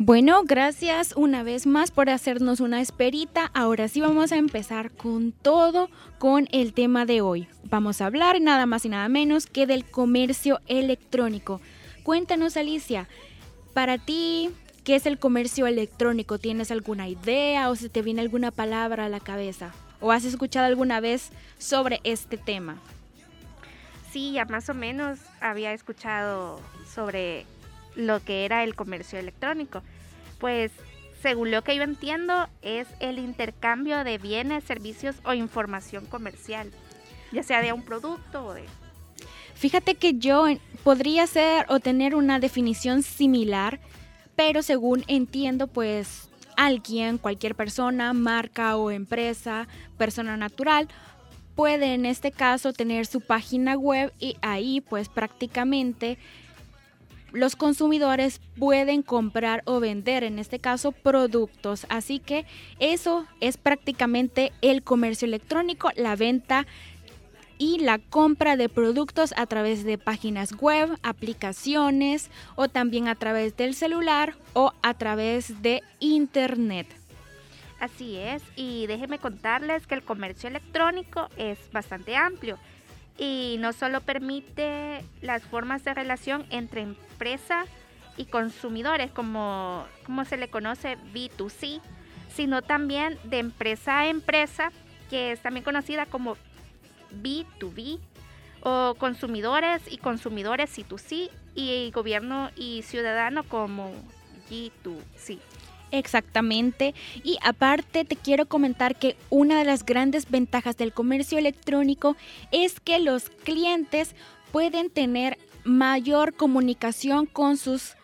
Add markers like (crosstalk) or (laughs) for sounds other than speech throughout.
Bueno, gracias una vez más por hacernos una esperita. Ahora sí vamos a empezar con todo, con el tema de hoy. Vamos a hablar nada más y nada menos que del comercio electrónico. Cuéntanos, Alicia, para ti, ¿qué es el comercio electrónico? ¿Tienes alguna idea o se te viene alguna palabra a la cabeza? ¿O has escuchado alguna vez sobre este tema? Sí, ya más o menos había escuchado sobre lo que era el comercio electrónico. Pues según lo que yo entiendo es el intercambio de bienes, servicios o información comercial, ya sea de un producto o de... Fíjate que yo podría ser o tener una definición similar, pero según entiendo, pues alguien, cualquier persona, marca o empresa, persona natural, puede en este caso tener su página web y ahí pues prácticamente los consumidores pueden comprar o vender, en este caso, productos. Así que eso es prácticamente el comercio electrónico, la venta y la compra de productos a través de páginas web, aplicaciones o también a través del celular o a través de internet. Así es, y déjenme contarles que el comercio electrónico es bastante amplio y no solo permite las formas de relación entre empresa y consumidores, como, como se le conoce B2C, sino también de empresa a empresa, que es también conocida como B2B, o consumidores y consumidores C2C, y gobierno y ciudadano como G2C. Exactamente. Y aparte te quiero comentar que una de las grandes ventajas del comercio electrónico es que los clientes pueden tener mayor comunicación con sus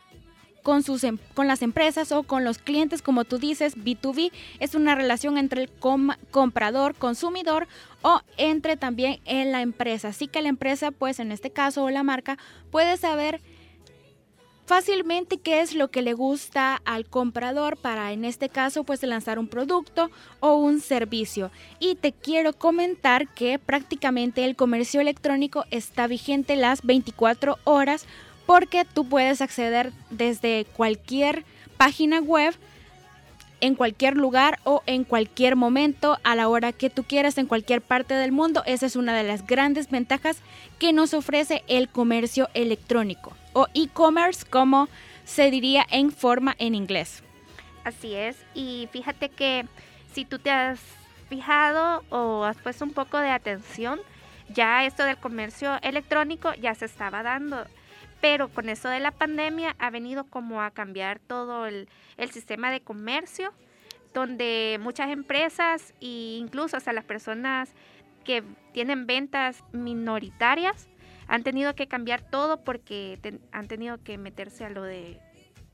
con, sus, em, con las empresas o con los clientes, como tú dices, B2B, es una relación entre el comprador, consumidor o entre también en la empresa. Así que la empresa, pues en este caso, o la marca, puede saber fácilmente qué es lo que le gusta al comprador para en este caso pues lanzar un producto o un servicio. Y te quiero comentar que prácticamente el comercio electrónico está vigente las 24 horas porque tú puedes acceder desde cualquier página web en cualquier lugar o en cualquier momento, a la hora que tú quieras, en cualquier parte del mundo. Esa es una de las grandes ventajas que nos ofrece el comercio electrónico o e-commerce como se diría en forma en inglés. Así es, y fíjate que si tú te has fijado o has puesto un poco de atención, ya esto del comercio electrónico ya se estaba dando, pero con eso de la pandemia ha venido como a cambiar todo el, el sistema de comercio, donde muchas empresas e incluso hasta las personas que tienen ventas minoritarias han tenido que cambiar todo porque han tenido que meterse a lo de,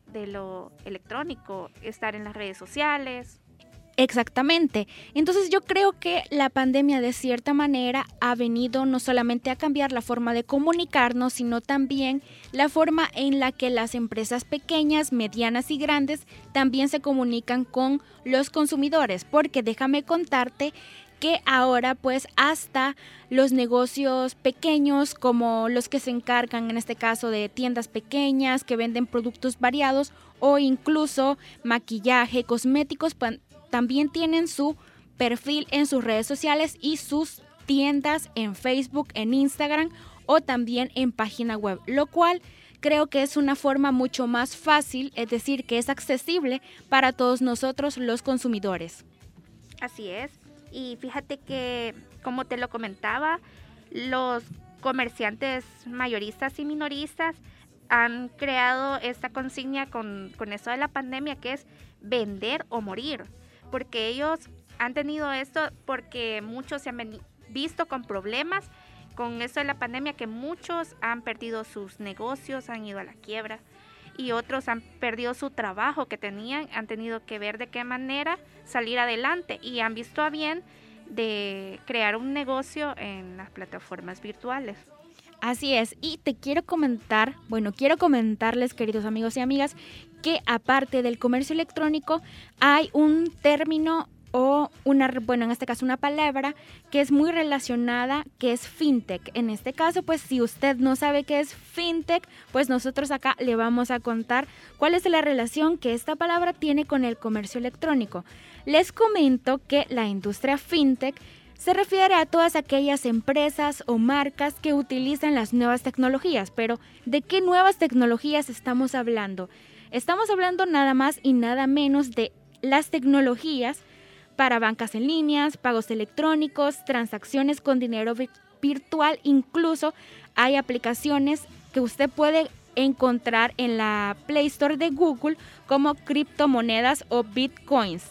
de lo electrónico, estar en las redes sociales. Exactamente. Entonces yo creo que la pandemia de cierta manera ha venido no solamente a cambiar la forma de comunicarnos, sino también la forma en la que las empresas pequeñas, medianas y grandes también se comunican con los consumidores. Porque déjame contarte que ahora pues hasta los negocios pequeños como los que se encargan en este caso de tiendas pequeñas que venden productos variados o incluso maquillaje, cosméticos, también tienen su perfil en sus redes sociales y sus tiendas en Facebook, en Instagram o también en página web, lo cual creo que es una forma mucho más fácil, es decir, que es accesible para todos nosotros los consumidores. Así es. Y fíjate que, como te lo comentaba, los comerciantes mayoristas y minoristas han creado esta consigna con, con esto de la pandemia que es vender o morir, porque ellos han tenido esto porque muchos se han visto con problemas con esto de la pandemia, que muchos han perdido sus negocios, han ido a la quiebra y otros han perdido su trabajo que tenían, han tenido que ver de qué manera salir adelante y han visto a bien de crear un negocio en las plataformas virtuales. Así es, y te quiero comentar, bueno, quiero comentarles, queridos amigos y amigas, que aparte del comercio electrónico hay un término o una, bueno, en este caso una palabra que es muy relacionada, que es fintech. En este caso, pues si usted no sabe qué es fintech, pues nosotros acá le vamos a contar cuál es la relación que esta palabra tiene con el comercio electrónico. Les comento que la industria fintech se refiere a todas aquellas empresas o marcas que utilizan las nuevas tecnologías, pero ¿de qué nuevas tecnologías estamos hablando? Estamos hablando nada más y nada menos de las tecnologías para bancas en líneas, pagos electrónicos, transacciones con dinero virtual, incluso hay aplicaciones que usted puede encontrar en la Play Store de Google como criptomonedas o bitcoins.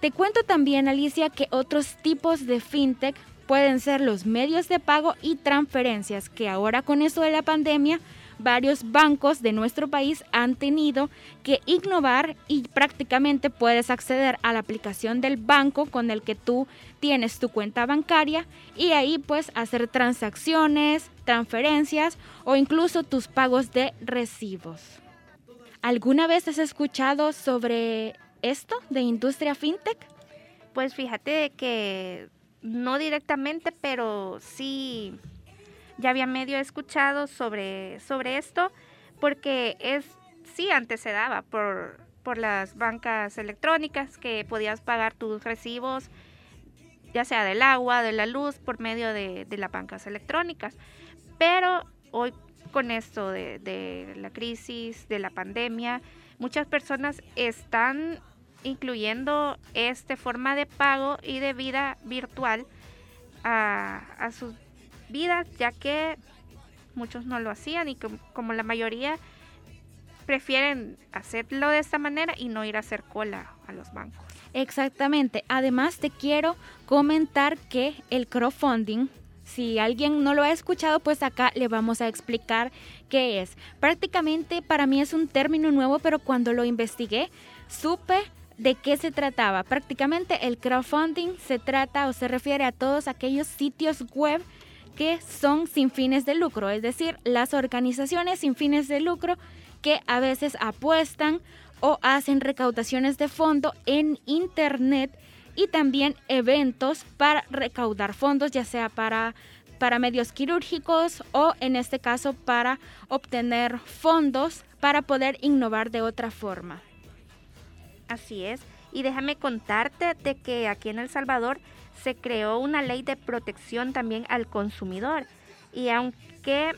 Te cuento también, Alicia, que otros tipos de fintech pueden ser los medios de pago y transferencias, que ahora con esto de la pandemia varios bancos de nuestro país han tenido que innovar y prácticamente puedes acceder a la aplicación del banco con el que tú tienes tu cuenta bancaria y ahí pues hacer transacciones, transferencias o incluso tus pagos de recibos. ¿Alguna vez has escuchado sobre esto de industria fintech? Pues fíjate que no directamente, pero sí ya había medio escuchado sobre, sobre esto, porque es, sí, antes se daba por, por las bancas electrónicas que podías pagar tus recibos, ya sea del agua, de la luz, por medio de, de las bancas electrónicas. Pero hoy con esto de, de la crisis, de la pandemia, muchas personas están incluyendo esta forma de pago y de vida virtual a, a sus vidas, ya que muchos no lo hacían y como, la mayoría prefieren hacerlo de esta manera y no ir a hacer cola a los bancos. Exactamente. Además te quiero comentar que el crowdfunding, si alguien no lo ha escuchado, pues acá le vamos a explicar qué es. Prácticamente para mí es un término nuevo, pero cuando lo investigué, supe de qué se trataba. Prácticamente el crowdfunding se trata o se refiere a todos aquellos sitios web que son sin fines de lucro, es decir, las organizaciones sin fines de lucro que a veces apuestan o hacen recaudaciones de fondo en Internet y también eventos para recaudar fondos, ya sea para, para medios quirúrgicos o en este caso para obtener fondos para poder innovar de otra forma. Así es. Y déjame contarte de que aquí en El Salvador se creó una ley de protección también al consumidor. Y aunque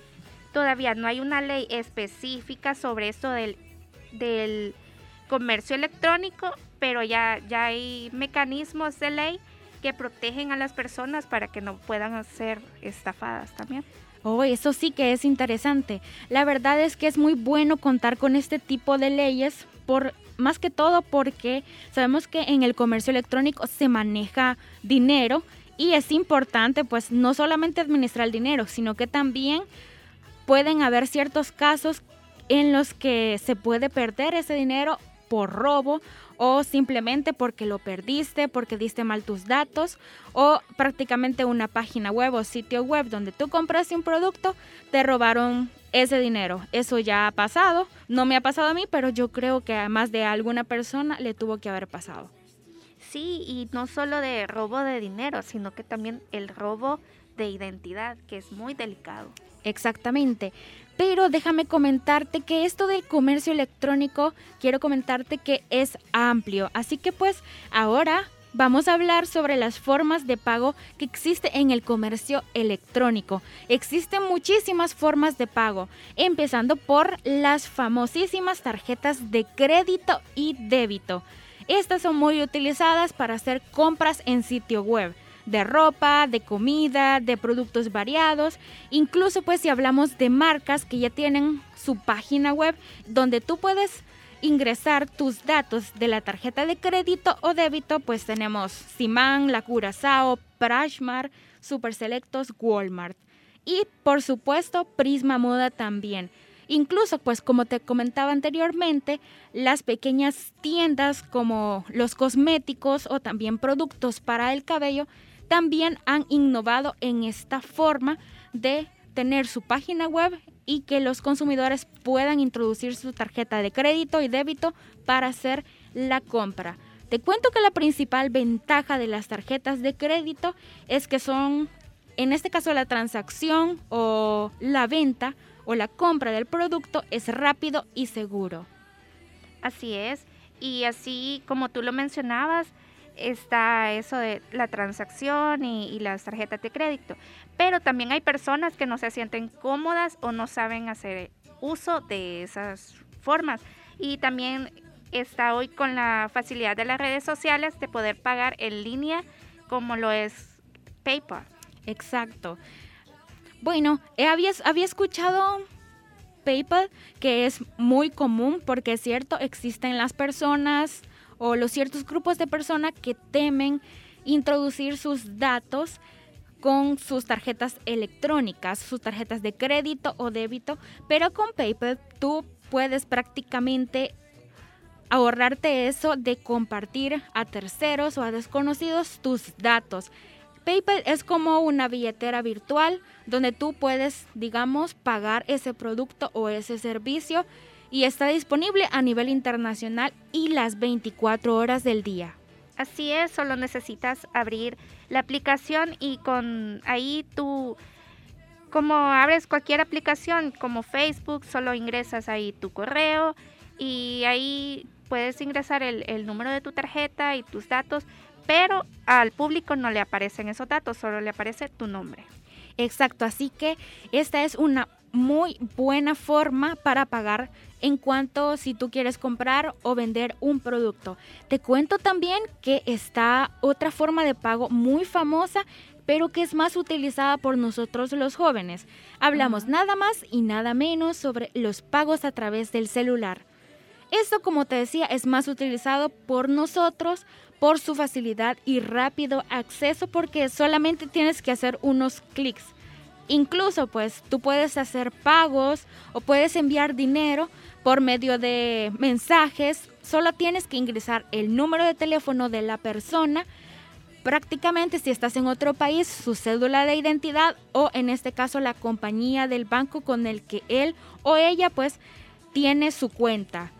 todavía no hay una ley específica sobre esto del, del comercio electrónico, pero ya, ya hay mecanismos de ley que protegen a las personas para que no puedan ser estafadas también. Oh, eso sí que es interesante. La verdad es que es muy bueno contar con este tipo de leyes por más que todo porque sabemos que en el comercio electrónico se maneja dinero y es importante pues no solamente administrar el dinero, sino que también pueden haber ciertos casos en los que se puede perder ese dinero por robo o simplemente porque lo perdiste, porque diste mal tus datos o prácticamente una página web o sitio web donde tú compraste un producto, te robaron ese dinero. Eso ya ha pasado, no me ha pasado a mí, pero yo creo que a más de alguna persona le tuvo que haber pasado. Sí, y no solo de robo de dinero, sino que también el robo de identidad, que es muy delicado. Exactamente. Pero déjame comentarte que esto del comercio electrónico, quiero comentarte que es amplio. Así que pues ahora vamos a hablar sobre las formas de pago que existe en el comercio electrónico. Existen muchísimas formas de pago, empezando por las famosísimas tarjetas de crédito y débito. Estas son muy utilizadas para hacer compras en sitio web de ropa, de comida, de productos variados, incluso pues si hablamos de marcas que ya tienen su página web donde tú puedes ingresar tus datos de la tarjeta de crédito o débito, pues tenemos Simán, La Curazao, Prashmar, Super Selectos, Walmart y por supuesto Prisma Moda también. Incluso, pues como te comentaba anteriormente, las pequeñas tiendas como los cosméticos o también productos para el cabello también han innovado en esta forma de tener su página web y que los consumidores puedan introducir su tarjeta de crédito y débito para hacer la compra. Te cuento que la principal ventaja de las tarjetas de crédito es que son, en este caso la transacción o la venta o la compra del producto es rápido y seguro. Así es. Y así como tú lo mencionabas, está eso de la transacción y, las tarjetas de crédito. Pero también hay personas que no se sienten cómodas o no saben hacer uso de esas formas. Y también está hoy con la facilidad de las redes sociales de poder pagar en línea como lo es PayPal. Exacto. Bueno, había, había escuchado PayPal, que es muy común porque es cierto, existen las personas o los ciertos grupos de personas que temen introducir sus datos con sus tarjetas electrónicas, sus tarjetas de crédito o débito, pero con PayPal tú puedes prácticamente ahorrarte eso de compartir a terceros o a desconocidos tus datos. PayPal es como una billetera virtual donde tú puedes, digamos, pagar ese producto o ese servicio y está disponible a nivel internacional y las 24 horas del día. Así es, solo necesitas abrir la aplicación y con ahí tú, como abres cualquier aplicación como Facebook, solo ingresas ahí tu correo y ahí puedes ingresar el, el número de tu tarjeta y tus datos, pero al público no le aparecen esos datos, solo le aparece tu nombre. Exacto, así que esta es una muy buena forma para pagar en cuanto si tú quieres comprar o vender un producto. Te cuento también que está otra forma de pago muy famosa pero que es más utilizada por nosotros los jóvenes. Hablamos nada más y nada menos sobre los pagos a través del celular. Esto, como te decía, es más utilizado por nosotros por su facilidad y rápido acceso porque solamente tienes que hacer unos clics. Incluso pues tú puedes hacer pagos o puedes enviar dinero por medio de mensajes. Solo tienes que ingresar el número de teléfono de la persona. Prácticamente si estás en otro país, su cédula de identidad o en este caso la compañía del banco con el que él o ella pues tiene su cuenta.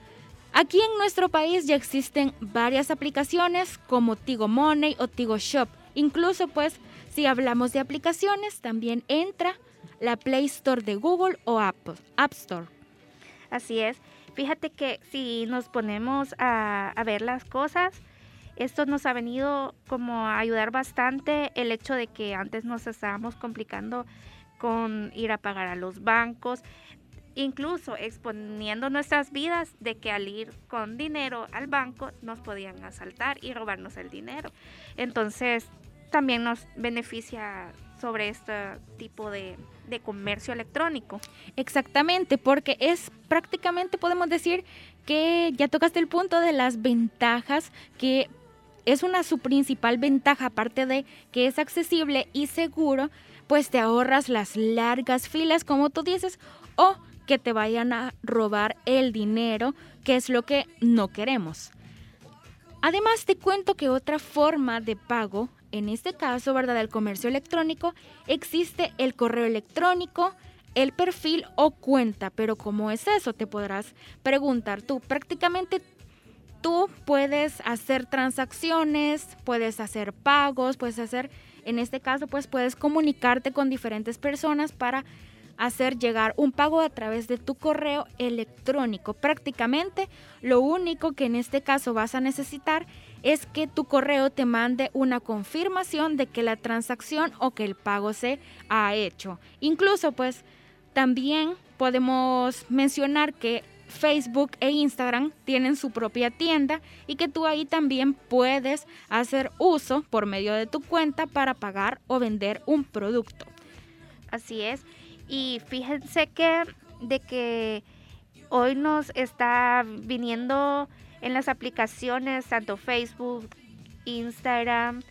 Aquí en nuestro país ya existen varias aplicaciones como Tigo Money o Tigo Shop. Incluso pues si hablamos de aplicaciones también entra la Play Store de Google o App, Store. Así es. Fíjate que si nos ponemos a, a ver las cosas, esto nos ha venido como a ayudar bastante el hecho de que antes nos estábamos complicando con ir a pagar a los bancos, incluso exponiendo nuestras vidas de que al ir con dinero al banco nos podían asaltar y robarnos el dinero. Entonces también nos beneficia sobre este tipo de, de comercio electrónico. Exactamente, porque es prácticamente podemos decir que ya tocaste el punto de las ventajas que es una su principal ventaja, aparte de que es accesible y seguro, pues te ahorras las largas filas, como tú dices, o que te vayan a robar el dinero, que es lo que no queremos. Además, te cuento que otra forma de pago, en este caso, ¿verdad? Del comercio electrónico, existe el correo electrónico, el perfil o cuenta. Pero ¿cómo es eso? Te podrás preguntar tú. Prácticamente tú puedes hacer transacciones, puedes hacer pagos, puedes hacer, en este caso, pues puedes comunicarte con diferentes personas para hacer llegar un pago a través de tu correo electrónico. Prácticamente lo único que en este caso vas a necesitar es que tu correo te mande una confirmación de que la transacción o que el pago se ha hecho. Incluso pues también podemos mencionar que Facebook e Instagram tienen su propia tienda y que tú ahí también puedes hacer uso por medio de tu cuenta para pagar o vender un producto. Así es. Y fíjense que de que hoy nos está viniendo en las aplicaciones tanto Facebook, Instagram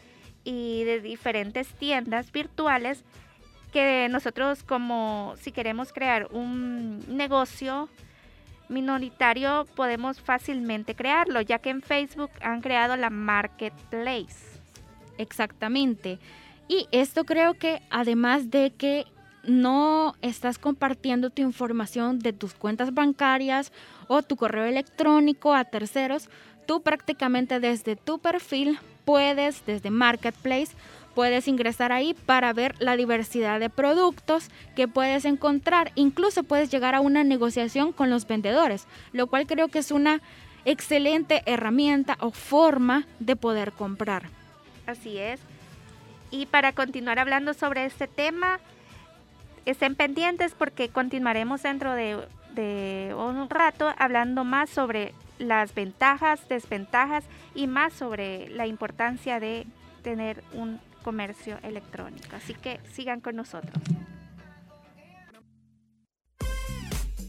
y de diferentes tiendas virtuales que nosotros como si queremos crear un negocio minoritario podemos fácilmente crearlo, ya que en Facebook han creado la marketplace. Exactamente. Y esto creo que además de que no estás compartiendo tu información de tus cuentas bancarias o tu correo electrónico a terceros, tú prácticamente desde tu perfil puedes, desde Marketplace, puedes ingresar ahí para ver la diversidad de productos que puedes encontrar. Incluso puedes llegar a una negociación con los vendedores, lo cual creo que es una excelente herramienta o forma de poder comprar. Así es. Y para continuar hablando sobre este tema, estén pendientes porque continuaremos dentro de, de un rato hablando más sobre las ventajas, desventajas y más sobre la importancia de tener un comercio electrónico. Así que sigan con nosotros.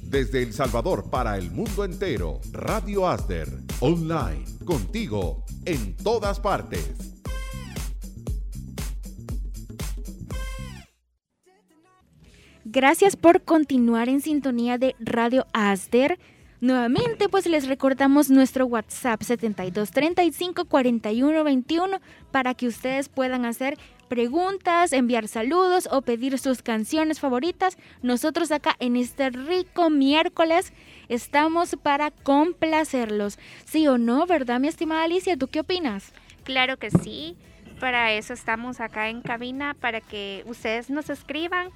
Desde El Salvador para el mundo entero, Radio Asder, online, contigo, en todas partes. Gracias por continuar en sintonía de Radio Asder. Nuevamente, pues les recordamos nuestro WhatsApp 7235 4121 para que ustedes puedan hacer preguntas, enviar saludos o pedir sus canciones favoritas. Nosotros acá en este rico miércoles estamos para complacerlos. ¿Sí o no, verdad, mi estimada Alicia? ¿Tú qué opinas? Claro que sí. Para eso estamos acá en cabina, para que ustedes nos escriban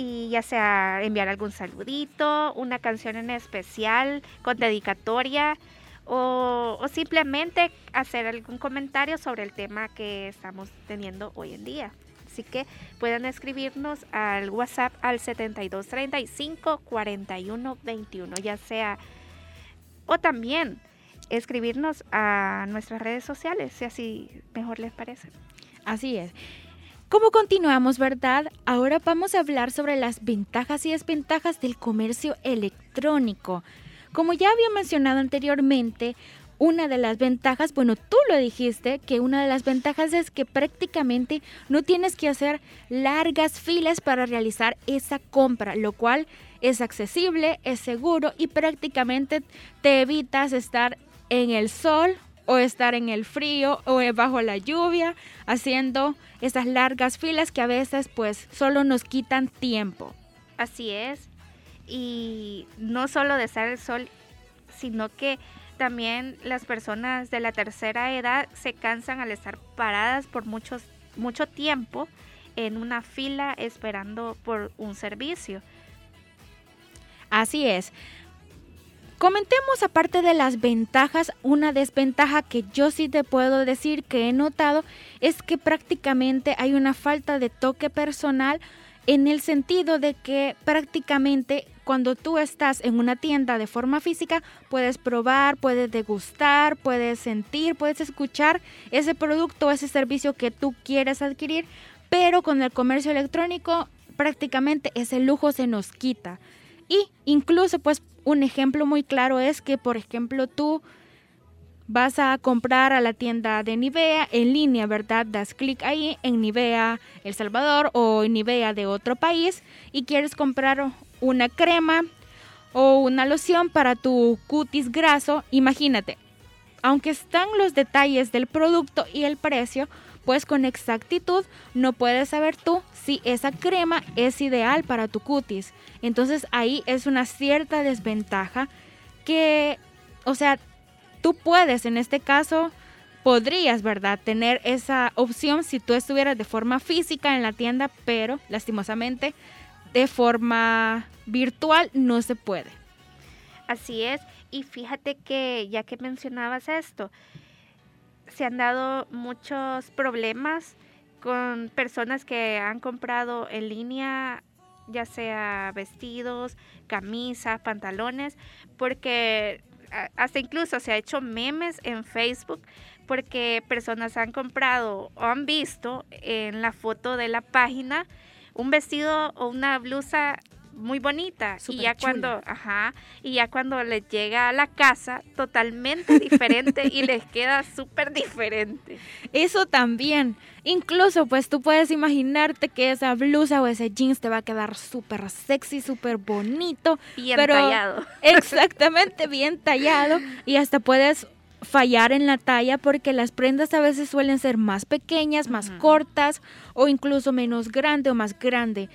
y ya sea enviar algún saludito, una canción en especial con dedicatoria o, simplemente hacer algún comentario sobre el tema que estamos teniendo hoy en día. Así que pueden escribirnos al WhatsApp al 7235 4121, ya sea, o también escribirnos a nuestras redes sociales, si así mejor les parece. Así es. ¿Cómo continuamos, verdad? Ahora vamos a hablar sobre las ventajas y desventajas del comercio electrónico. Como ya había mencionado anteriormente, una de las ventajas, bueno, tú lo dijiste, que una de las ventajas es que prácticamente no tienes que hacer largas filas para realizar esa compra, lo cual es accesible, es seguro y prácticamente te evitas estar en el sol o estar en el frío o bajo la lluvia haciendo esas largas filas que a veces pues solo nos quitan tiempo. Así es. Y no solo de estar el sol, sino que también las personas de la tercera edad se cansan al estar paradas por muchos, mucho tiempo en una fila esperando por un servicio. Así es. Comentemos aparte de las ventajas, una desventaja que yo sí te puedo decir que he notado es que prácticamente hay una falta de toque personal en el sentido de que prácticamente cuando tú estás en una tienda de forma física puedes probar, puedes degustar, puedes sentir, puedes escuchar ese producto ese servicio que tú quieres adquirir, pero con el comercio electrónico prácticamente ese lujo se nos quita. Y incluso pues un ejemplo muy claro es que, por ejemplo, tú vas a comprar a la tienda de Nivea en línea, ¿verdad? Das clic ahí en Nivea El Salvador o en Nivea de otro país y quieres comprar una crema o una loción para tu cutis graso. Imagínate, aunque están los detalles del producto y el precio, pues con exactitud no puedes saber tú si esa crema es ideal para tu cutis. Entonces ahí es una cierta desventaja que, o sea, tú puedes en este caso, podrías, ¿verdad?, tener esa opción si tú estuvieras de forma física en la tienda, pero lastimosamente de forma virtual no se puede. Así es, y fíjate que ya que mencionabas esto, se han dado muchos problemas con personas que han comprado en línea ya sea vestidos, camisas, pantalones, porque hasta incluso se ha hecho memes en Facebook porque personas han comprado o han visto en la foto de la página un vestido o una blusa muy bonita y ya cuando, ajá, y ya cuando les llega a la casa totalmente diferente y les queda súper diferente. Eso también. Incluso pues tú puedes imaginarte que esa blusa o ese jeans te va a quedar súper sexy, súper bonito. Bien tallado. (laughs) Exactamente, bien tallado. Y hasta puedes fallar en la talla porque las prendas a veces suelen ser más pequeñas, más cortas o incluso menos grande o más grande.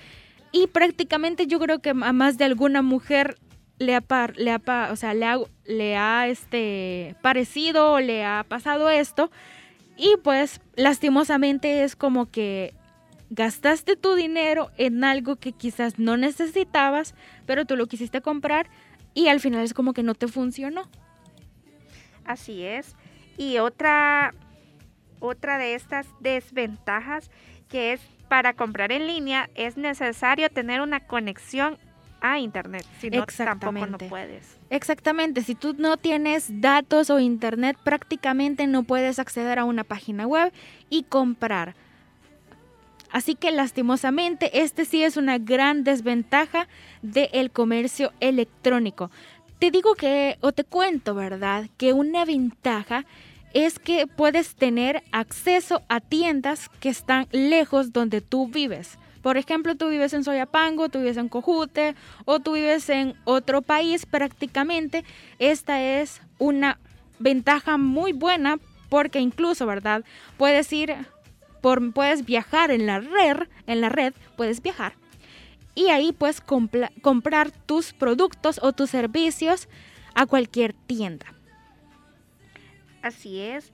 Y prácticamente yo creo que a más de alguna mujer le ha, le ha, o sea, le ha, le ha este, parecido o le ha pasado esto y pues lastimosamente es como que gastaste tu dinero en algo que quizás no necesitabas, pero tú lo quisiste comprar y al final es como que no te funcionó. Así es. Y otra, otra de estas desventajas que es para comprar en línea es necesario tener una conexión a internet, si no tampoco no puedes. Exactamente, si tú no tienes datos o internet prácticamente no puedes acceder a una página web y comprar. Así que lastimosamente este sí es una gran desventaja del comercio electrónico. Te digo que, o te cuento, ¿verdad? Que una ventaja es que puedes tener acceso a tiendas que están lejos donde tú vives. Por ejemplo, tú vives en Soyapango, tú vives en Cojute o tú vives en otro país prácticamente. Esta es una ventaja muy buena porque incluso, ¿verdad? Puedes ir puedes viajar en la red, en la red puedes viajar y ahí puedes comprar tus productos o tus servicios a cualquier tienda. Así es.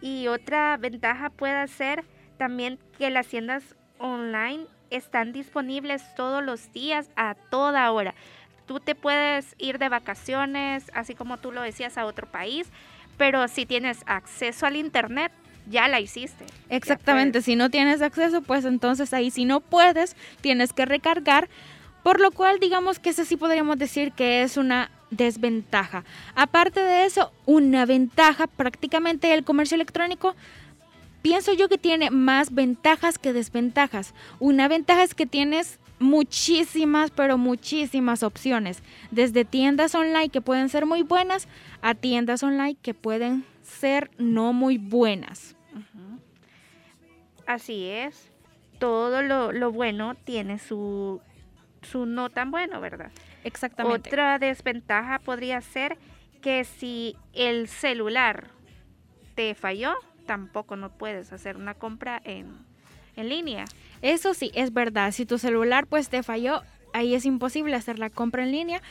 Y otra ventaja puede ser también que las tiendas online están disponibles todos los días a toda hora. Tú te puedes ir de vacaciones, así como tú lo decías, a otro país, pero si tienes acceso al Internet, ya la hiciste. Exactamente, si no tienes acceso, pues entonces ahí si no puedes, tienes que recargar, por lo cual digamos que ese sí podríamos decir que es una desventaja. Aparte de eso, una ventaja prácticamente del comercio electrónico, pienso yo que tiene más ventajas que desventajas. Una ventaja es que tienes muchísimas, pero muchísimas opciones, desde tiendas online que pueden ser muy buenas a tiendas online que pueden ser no muy buenas. Así es, todo lo, lo bueno tiene su, su no tan bueno, ¿verdad? Exactamente. Otra desventaja podría ser que si el celular te falló, tampoco no puedes hacer una compra en, en línea. Eso sí, es verdad. Si tu celular pues te falló, ahí es imposible hacer la compra en línea.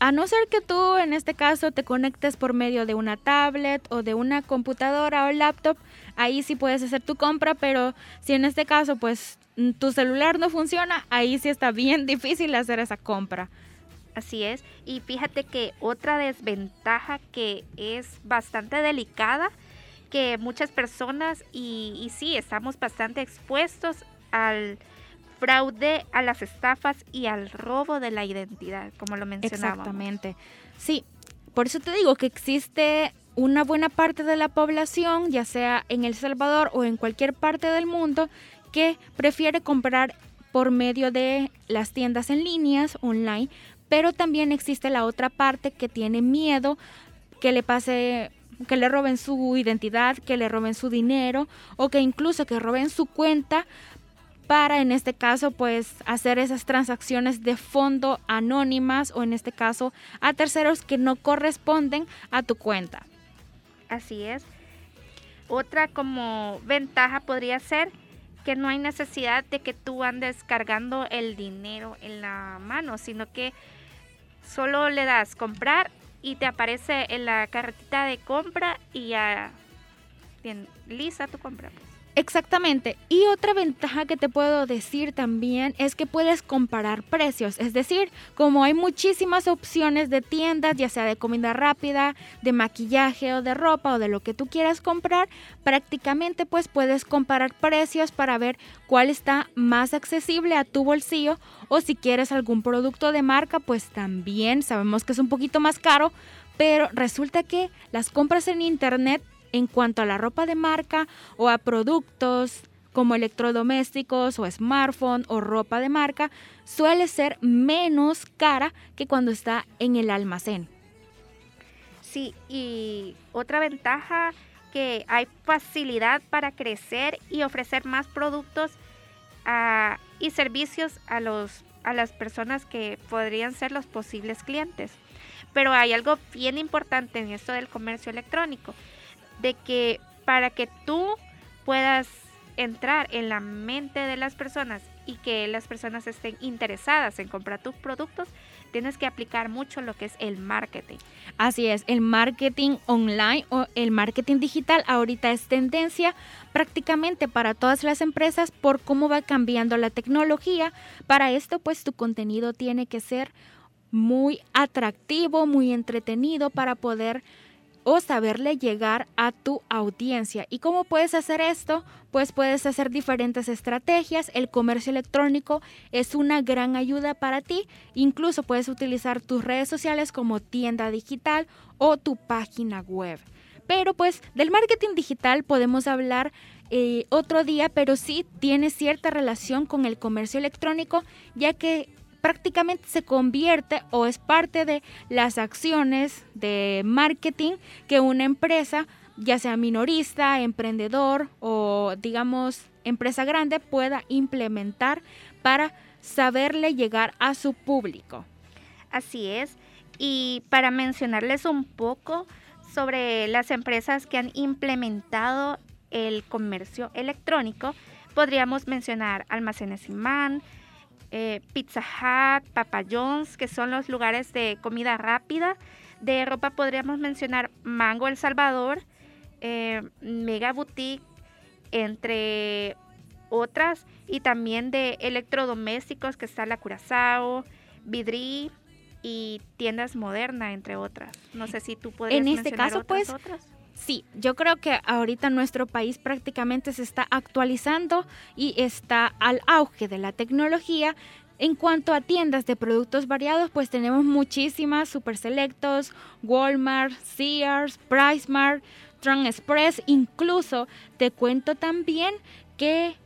A no ser que tú en este caso te conectes por medio de una tablet o de una computadora o laptop, ahí sí puedes hacer tu compra, pero si en este caso pues tu celular no funciona, ahí sí está bien (laughs) difícil hacer esa compra. Así es. Y fíjate que otra desventaja que es bastante delicada, que muchas personas, y, y sí, estamos bastante expuestos al fraude, a las estafas y al robo de la identidad, como lo mencionábamos. Exactamente. Sí, por eso te digo que existe una buena parte de la población, ya sea en El Salvador o en cualquier parte del mundo, que prefiere comprar por medio de las tiendas en líneas, online, pero también existe la otra parte que tiene miedo que le pase que le roben su identidad, que le roben su dinero o que incluso que roben su cuenta para en este caso pues hacer esas transacciones de fondo anónimas o en este caso a terceros que no corresponden a tu cuenta. Así es. Otra como ventaja podría ser que no hay necesidad de que tú andes cargando el dinero en la mano, sino que solo le das comprar y te aparece en la carretita de compra y ya lisa tu compra. Exactamente. Y otra ventaja que te puedo decir también es que puedes comparar precios. Es decir, como hay muchísimas opciones de tiendas, ya sea de comida rápida, de maquillaje o de ropa o de lo que tú quieras comprar, prácticamente pues puedes comparar precios para ver cuál está más accesible a tu bolsillo o si quieres algún producto de marca, pues también sabemos que es un poquito más caro, pero resulta que las compras en internet en cuanto a la ropa de marca o a productos como electrodomésticos o smartphone o ropa de marca, suele ser menos cara que cuando está en el almacén. Sí, y otra ventaja que hay facilidad para crecer y ofrecer más productos ah, y servicios a, los, a las personas que podrían ser los posibles clientes. Pero hay algo bien importante en esto del comercio electrónico de que para que tú puedas entrar en la mente de las personas y que las personas estén interesadas en comprar tus productos, tienes que aplicar mucho lo que es el marketing. Así es, el marketing online o el marketing digital ahorita es tendencia prácticamente para todas las empresas por cómo va cambiando la tecnología. Para esto, pues tu contenido tiene que ser muy atractivo, muy entretenido para poder o saberle llegar a tu audiencia. ¿Y cómo puedes hacer esto? Pues puedes hacer diferentes estrategias. El comercio electrónico es una gran ayuda para ti. Incluso puedes utilizar tus redes sociales como tienda digital o tu página web. Pero pues del marketing digital podemos hablar eh, otro día, pero sí tiene cierta relación con el comercio electrónico, ya que prácticamente se convierte o es parte de las acciones de marketing que una empresa, ya sea minorista, emprendedor o digamos empresa grande, pueda implementar para saberle llegar a su público. Así es. Y para mencionarles un poco sobre las empresas que han implementado el comercio electrónico, podríamos mencionar Almacenes Imán, eh, Pizza Hut, Papa John's, que son los lugares de comida rápida. De ropa podríamos mencionar Mango El Salvador, eh, Mega Boutique, entre otras, y también de electrodomésticos que está la Curazao, Vidri y tiendas modernas, entre otras. No sé si tú puedes En este caso, pues, Sí, yo creo que ahorita nuestro país prácticamente se está actualizando y está al auge de la tecnología. En cuanto a tiendas de productos variados, pues tenemos muchísimas, Super Selectos, Walmart, Sears, PriceMart, Tron Express, incluso te cuento también que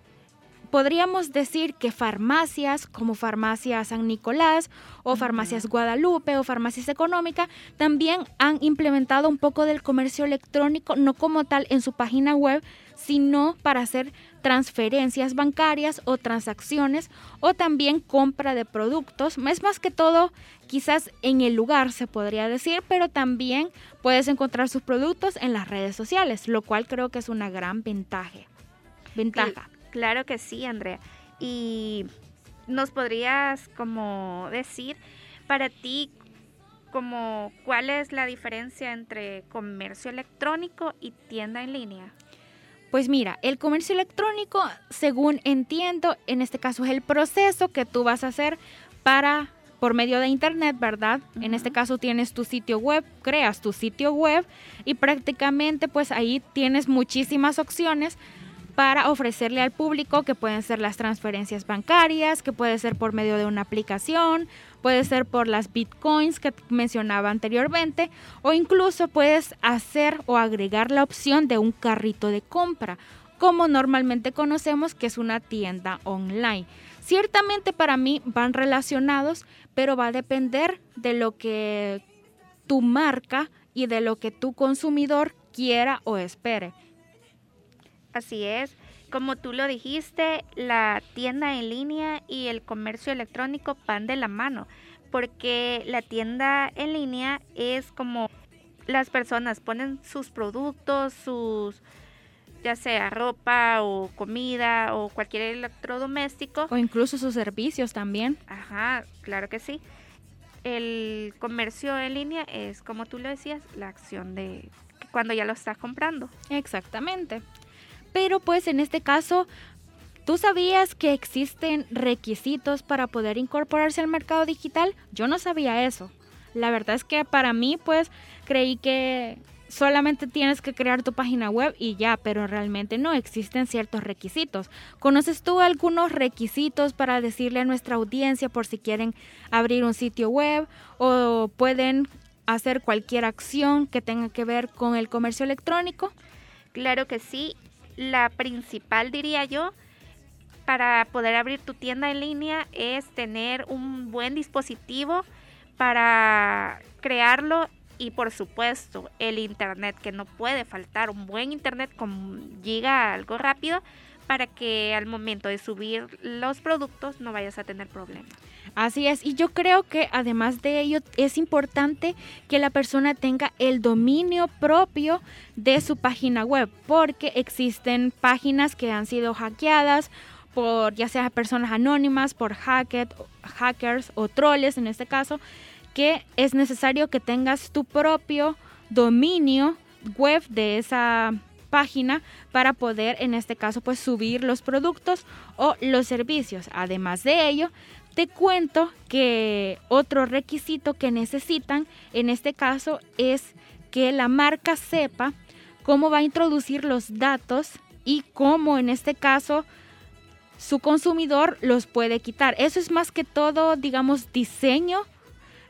podríamos decir que farmacias como Farmacia San Nicolás o Farmacias Guadalupe o Farmacias Económica también han implementado un poco del comercio electrónico, no como tal en su página web, sino para hacer transferencias bancarias o transacciones o también compra de productos. Es más que todo quizás en el lugar se podría decir, pero también puedes encontrar sus productos en las redes sociales, lo cual creo que es una gran ventaja. Ventaja. Claro que sí, Andrea. Y nos podrías como decir para ti como cuál es la diferencia entre comercio electrónico y tienda en línea. Pues mira, el comercio electrónico, según entiendo, en este caso es el proceso que tú vas a hacer para por medio de internet, ¿verdad? En este caso tienes tu sitio web, creas tu sitio web y prácticamente pues ahí tienes muchísimas opciones para ofrecerle al público que pueden ser las transferencias bancarias, que puede ser por medio de una aplicación, puede ser por las bitcoins que mencionaba anteriormente o incluso puedes hacer o agregar la opción de un carrito de compra, como normalmente conocemos que es una tienda online. Ciertamente para mí van relacionados, pero va a depender de lo que tu marca y de lo que tu consumidor quiera o espere. Así es. Como tú lo dijiste, la tienda en línea y el comercio electrónico van de la mano, porque la tienda en línea es como las personas ponen sus productos, sus ya sea ropa o comida o cualquier electrodoméstico. O incluso sus servicios también. Ajá, claro que sí. El comercio en línea es, como tú lo decías, la acción de cuando ya lo estás comprando. Exactamente. Pero pues en este caso, ¿tú sabías que existen requisitos para poder incorporarse al mercado digital? Yo no sabía eso. La verdad es que para mí pues creí que solamente tienes que crear tu página web y ya, pero realmente no existen ciertos requisitos. ¿Conoces tú algunos requisitos para decirle a nuestra audiencia por si quieren abrir un sitio web o pueden hacer cualquier acción que tenga que ver con el comercio electrónico? Claro que sí, la principal, diría yo, para poder abrir tu tienda en línea es tener un buen dispositivo para crearlo y por supuesto el internet que no puede faltar un buen internet con giga algo rápido para que al momento de subir los productos no vayas a tener problemas. Así es, y yo creo que además de ello es importante que la persona tenga el dominio propio de su página web, porque existen páginas que han sido hackeadas por ya sea personas anónimas, por hackers o troles en este caso, que es necesario que tengas tu propio dominio web de esa página para poder en este caso pues subir los productos o los servicios. Además de ello, te cuento que otro requisito que necesitan en este caso es que la marca sepa cómo va a introducir los datos y cómo en este caso su consumidor los puede quitar. Eso es más que todo, digamos, diseño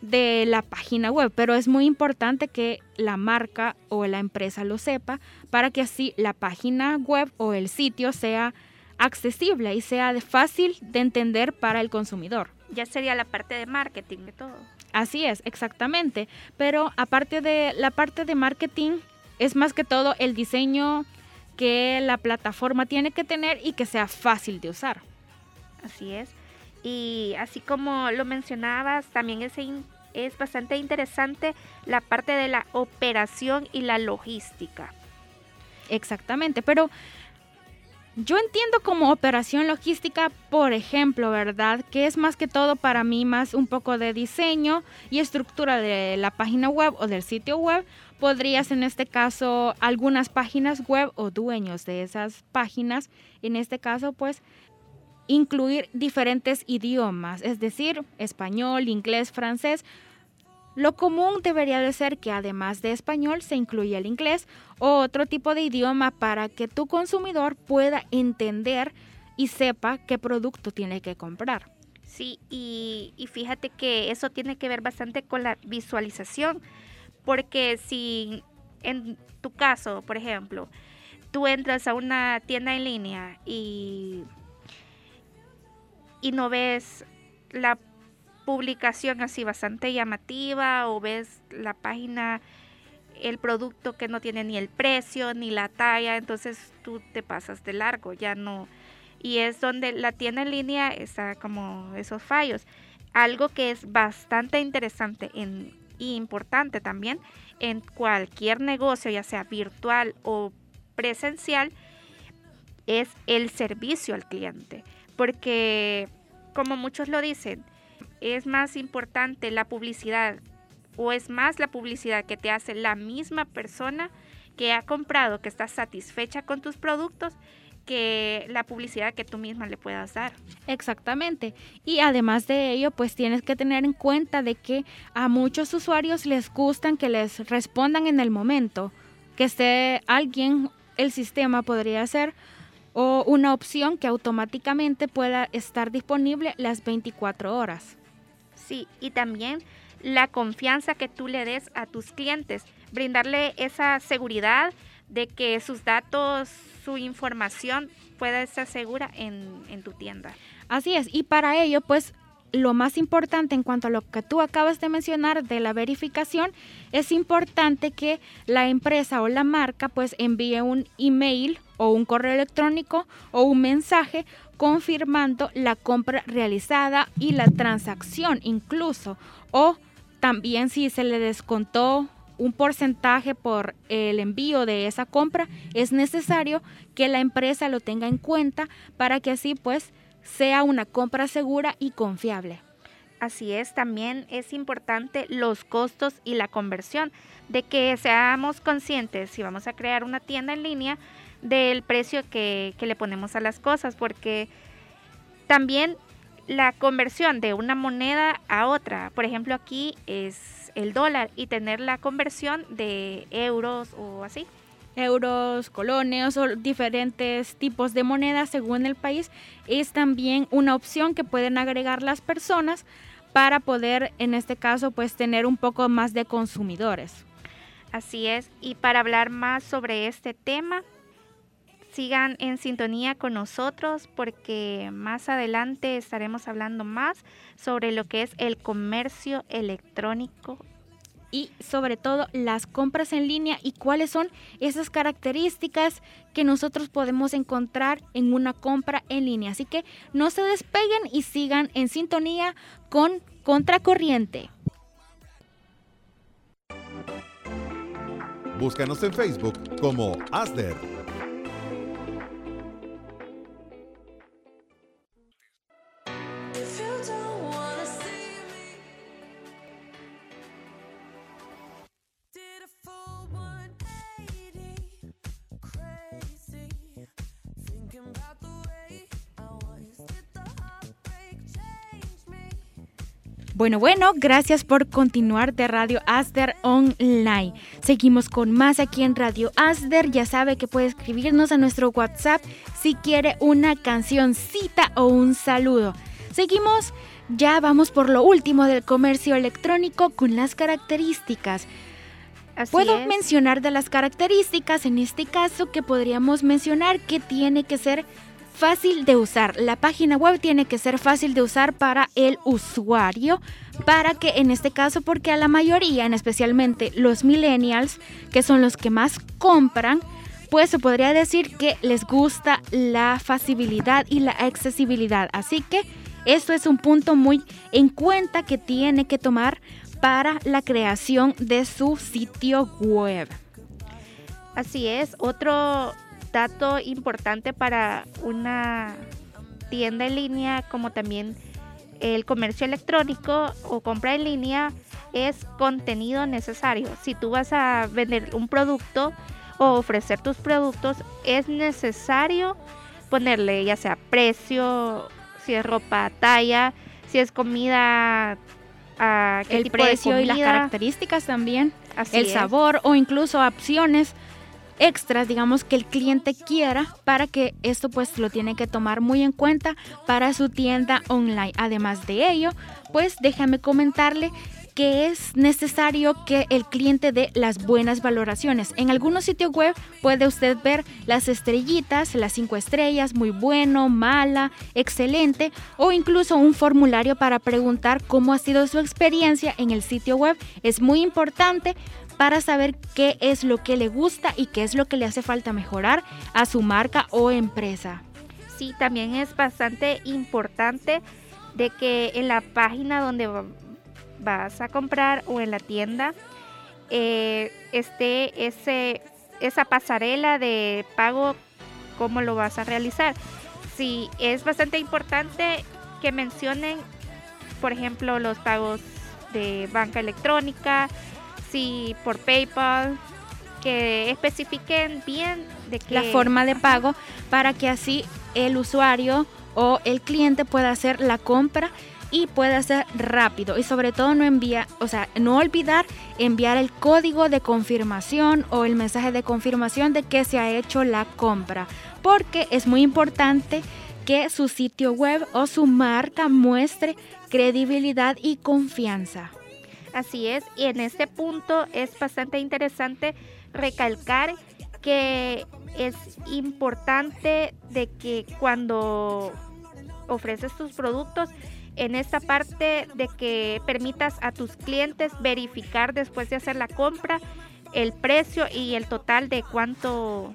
de la página web, pero es muy importante que la marca o la empresa lo sepa para que así la página web o el sitio sea accesible y sea fácil de entender para el consumidor. Ya sería la parte de marketing de todo. Así es, exactamente. Pero aparte de la parte de marketing, es más que todo el diseño que la plataforma tiene que tener y que sea fácil de usar. Así es. Y así como lo mencionabas, también es, es bastante interesante la parte de la operación y la logística. Exactamente, pero yo entiendo como operación logística, por ejemplo, ¿verdad? Que es más que todo para mí más un poco de diseño y estructura de la página web o del sitio web. Podrías en este caso algunas páginas web o dueños de esas páginas, en este caso pues incluir diferentes idiomas, es decir, español, inglés, francés, lo común debería de ser que además de español se incluya el inglés o otro tipo de idioma para que tu consumidor pueda entender y sepa qué producto tiene que comprar. Sí, y, fíjate que eso tiene que ver bastante con la visualización, porque si en tu caso, por ejemplo, tú entras a una tienda en línea y, y no ves la publicación así bastante llamativa o ves la página, el producto que no tiene ni el precio ni la talla, entonces tú te pasas de largo, ya no. Y es donde la tienda en línea está como esos fallos. Algo que es bastante interesante en, y importante también en cualquier negocio, ya sea virtual o presencial, es el servicio al cliente. Porque, como muchos lo dicen, es más importante la publicidad o es más la publicidad que te hace la misma persona que ha comprado, que está satisfecha con tus productos, que la publicidad que tú misma le puedas dar. Exactamente. Y además de ello, pues tienes que tener en cuenta de que a muchos usuarios les gustan que les respondan en el momento, que esté alguien, el sistema podría ser o una opción que automáticamente pueda estar disponible las 24 horas. Sí, y también la confianza que tú le des a tus clientes, brindarle esa seguridad de que sus datos, su información pueda estar segura en, en tu tienda. Así es, y para ello, pues lo más importante en cuanto a lo que tú acabas de mencionar de la verificación, es importante que la empresa o la marca pues envíe un email o un correo electrónico o un mensaje confirmando la compra realizada y la transacción incluso. O también si se le descontó un porcentaje por el envío de esa compra, es necesario que la empresa lo tenga en cuenta para que así pues sea una compra segura y confiable. Así es, también es importante los costos y la conversión, de que seamos conscientes si vamos a crear una tienda en línea del precio que, que le ponemos a las cosas, porque también la conversión de una moneda a otra, por ejemplo aquí es el dólar y tener la conversión de euros o así euros, colones o diferentes tipos de monedas según el país, es también una opción que pueden agregar las personas para poder, en este caso, pues tener un poco más de consumidores. Así es, y para hablar más sobre este tema, sigan en sintonía con nosotros porque más adelante estaremos hablando más sobre lo que es el comercio electrónico y sobre todo las compras en línea y cuáles son esas características que nosotros podemos encontrar en una compra en línea. Así que no se despeguen y sigan en sintonía con Contracorriente. Búscanos en Facebook como ASDER Bueno, bueno, gracias por continuar de Radio Asder Online. Seguimos con más aquí en Radio Asder. Ya sabe que puede escribirnos a nuestro WhatsApp si quiere una cancioncita o un saludo. Seguimos, ya vamos por lo último del comercio electrónico con las características. Puedo mencionar de las características, en este caso, que podríamos mencionar que tiene que ser fácil de usar. La página web tiene que ser fácil de usar para el usuario, para que en este caso, porque a la mayoría, en especialmente los millennials, que son los que más compran, pues se podría decir que les gusta la facilidad y la accesibilidad. Así que esto es un punto muy en cuenta que tiene que tomar para la creación de su sitio web. Así es, otro dato importante para una tienda en línea como también el comercio electrónico o compra en línea es contenido necesario. Si tú vas a vender un producto o ofrecer tus productos, es necesario ponerle ya sea precio, si es ropa, talla, si es comida, a el precio y las características también, el sabor o incluso opciones extras, digamos, que el cliente quiera para que esto pues lo tiene que tomar muy en cuenta para su tienda online. Además de ello, pues déjame comentarle que es necesario que el cliente dé las buenas valoraciones. En algunos sitios web puede usted ver las estrellitas, las cinco estrellas, muy bueno, mala, excelente, o incluso un formulario para preguntar cómo ha sido su experiencia en el sitio web. Es muy importante para saber qué es lo que le gusta y qué es lo que le hace falta mejorar a su marca o empresa. Sí, también es bastante importante de que en la página donde vas a comprar o en la tienda eh, esté ese, esa pasarela de pago, cómo lo vas a realizar. Sí, es bastante importante que mencionen, por ejemplo, los pagos de banca electrónica, si por PayPal, que especifiquen bien de la forma de pago para que así el usuario o el cliente pueda hacer la compra y pueda ser rápido. Y sobre todo no envía, o sea, no olvidar enviar el código de confirmación o el mensaje de confirmación de que se ha hecho la compra, porque es muy importante que su sitio web o su marca muestre credibilidad y confianza. Así es, y en este punto es bastante interesante recalcar que es importante de que cuando ofreces tus productos, en esta parte de que permitas a tus clientes verificar después de hacer la compra el precio y el total de cuánto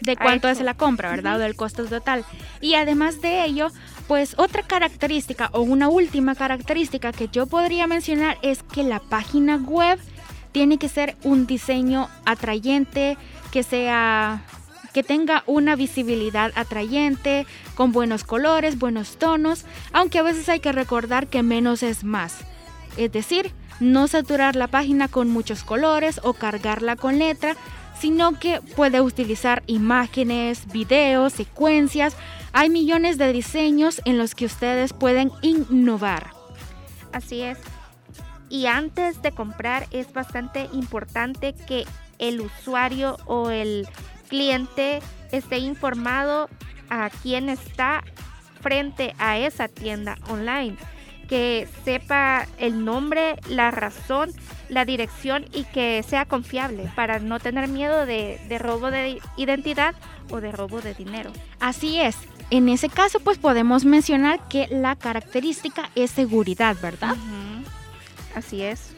de cuánto es la compra, ¿verdad? O del costo total. Y además de ello, pues otra característica o una última característica que yo podría mencionar es que la página web tiene que ser un diseño atrayente, que sea que tenga una visibilidad atrayente, con buenos colores, buenos tonos, aunque a veces hay que recordar que menos es más. Es decir, no saturar la página con muchos colores o cargarla con letra, sino que puede utilizar imágenes, videos, secuencias. Hay millones de diseños en los que ustedes pueden innovar. Así es. Y antes de comprar es bastante importante que el usuario o el cliente esté informado a quién está frente a esa tienda online, que sepa el nombre, la razón la dirección y que sea confiable para no tener miedo de, robo de identidad o de robo de dinero. Así es. En ese caso, pues podemos mencionar que la característica es seguridad, ¿verdad? Así es.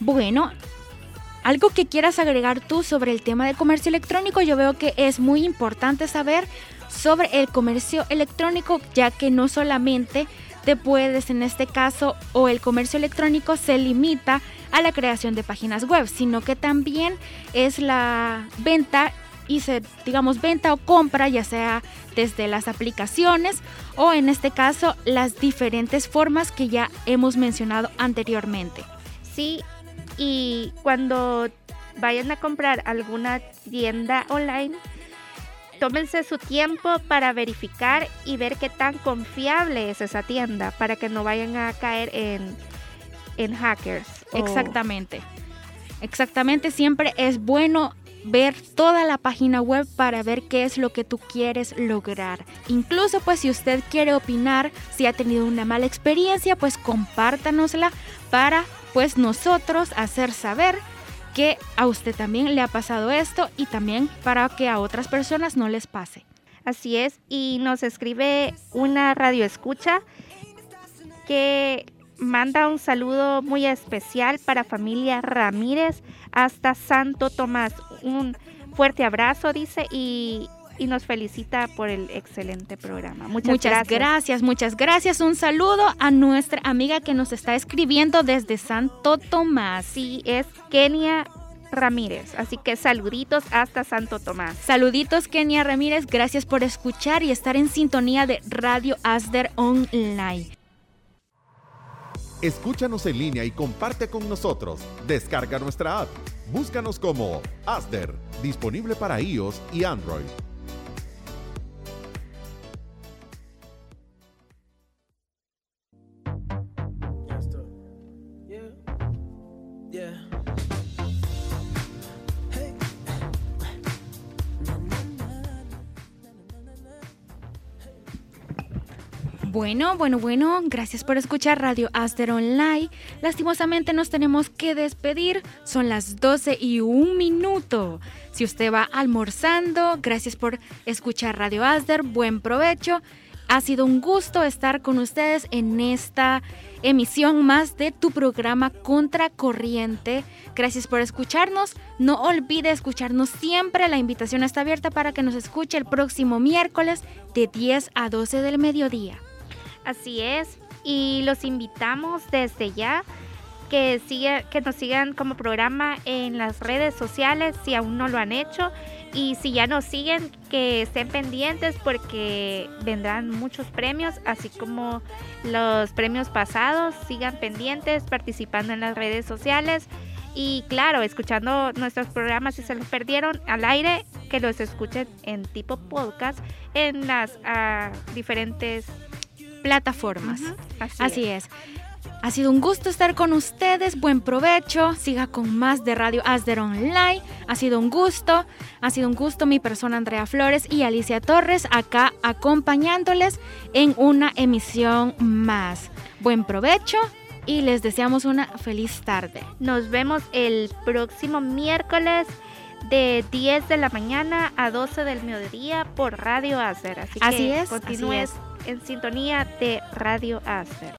Bueno, algo que quieras agregar tú sobre el tema del comercio electrónico, yo veo que es muy importante saber sobre el comercio electrónico, ya que no solamente te puedes en este caso o el comercio electrónico se limita a la creación de páginas web, sino que también es la venta y se, digamos, venta o compra, ya sea desde las aplicaciones o en este caso las diferentes formas que ya hemos mencionado anteriormente. Sí, y cuando vayan a comprar alguna tienda online, tómense su tiempo para verificar y ver qué tan confiable es esa tienda para que no vayan a caer en, en hackers. Exactamente. Exactamente, siempre es bueno ver toda la página web para ver qué es lo que tú quieres lograr. Incluso pues si usted quiere opinar, si ha tenido una mala experiencia, pues compártanosla para pues nosotros hacer saber que a usted también le ha pasado esto y también para que a otras personas no les pase. Así es, y nos escribe una radio escucha que manda un saludo muy especial para familia Ramírez hasta Santo Tomás. Un fuerte abrazo, dice, y, nos felicita por el excelente programa. Muchas, muchas gracias. Muchas gracias. Un saludo a nuestra amiga que nos está escribiendo desde Santo Tomás. Sí, es Kenia Ramírez. Así que saluditos hasta Santo Tomás. Saluditos Kenia Ramírez, gracias por escuchar y estar en sintonía de Radio Asder Online. Escúchanos en línea y comparte con nosotros. Descarga nuestra app. Búscanos como Asder, disponible para iOS y Android. Bueno, bueno, bueno, gracias por escuchar Radio Aster Online. Lastimosamente nos tenemos que despedir, son las 12 y un minuto. Si usted va almorzando, gracias por escuchar Radio Aster, buen provecho. Ha sido un gusto estar con ustedes en esta emisión más de tu programa Contracorriente. Gracias por escucharnos. No olvide escucharnos siempre. La invitación está abierta para que nos escuche el próximo miércoles de 10 a 12 del mediodía. Así es. Y los invitamos desde ya que, siga, que nos sigan como programa en las redes sociales si aún no lo han hecho. Y si ya nos siguen, que estén pendientes porque vendrán muchos premios, así como los premios pasados. Sigan pendientes, participando en las redes sociales. Y claro, escuchando nuestros programas si se los perdieron al aire, que los escuchen en tipo podcast en las uh, diferentes plataformas. Así, es. Ha sido un gusto estar con ustedes. Buen provecho. Siga con más de Radio Asder Online. Ha sido un gusto. Ha sido un gusto mi persona Andrea Flores y Alicia Torres acá acompañándoles en una emisión más. Buen provecho y les deseamos una feliz tarde. Nos vemos el próximo miércoles de 10 de la mañana a 12 del mediodía por Radio Asder. Así, así que es. Continúes en sintonía de Radio Acer.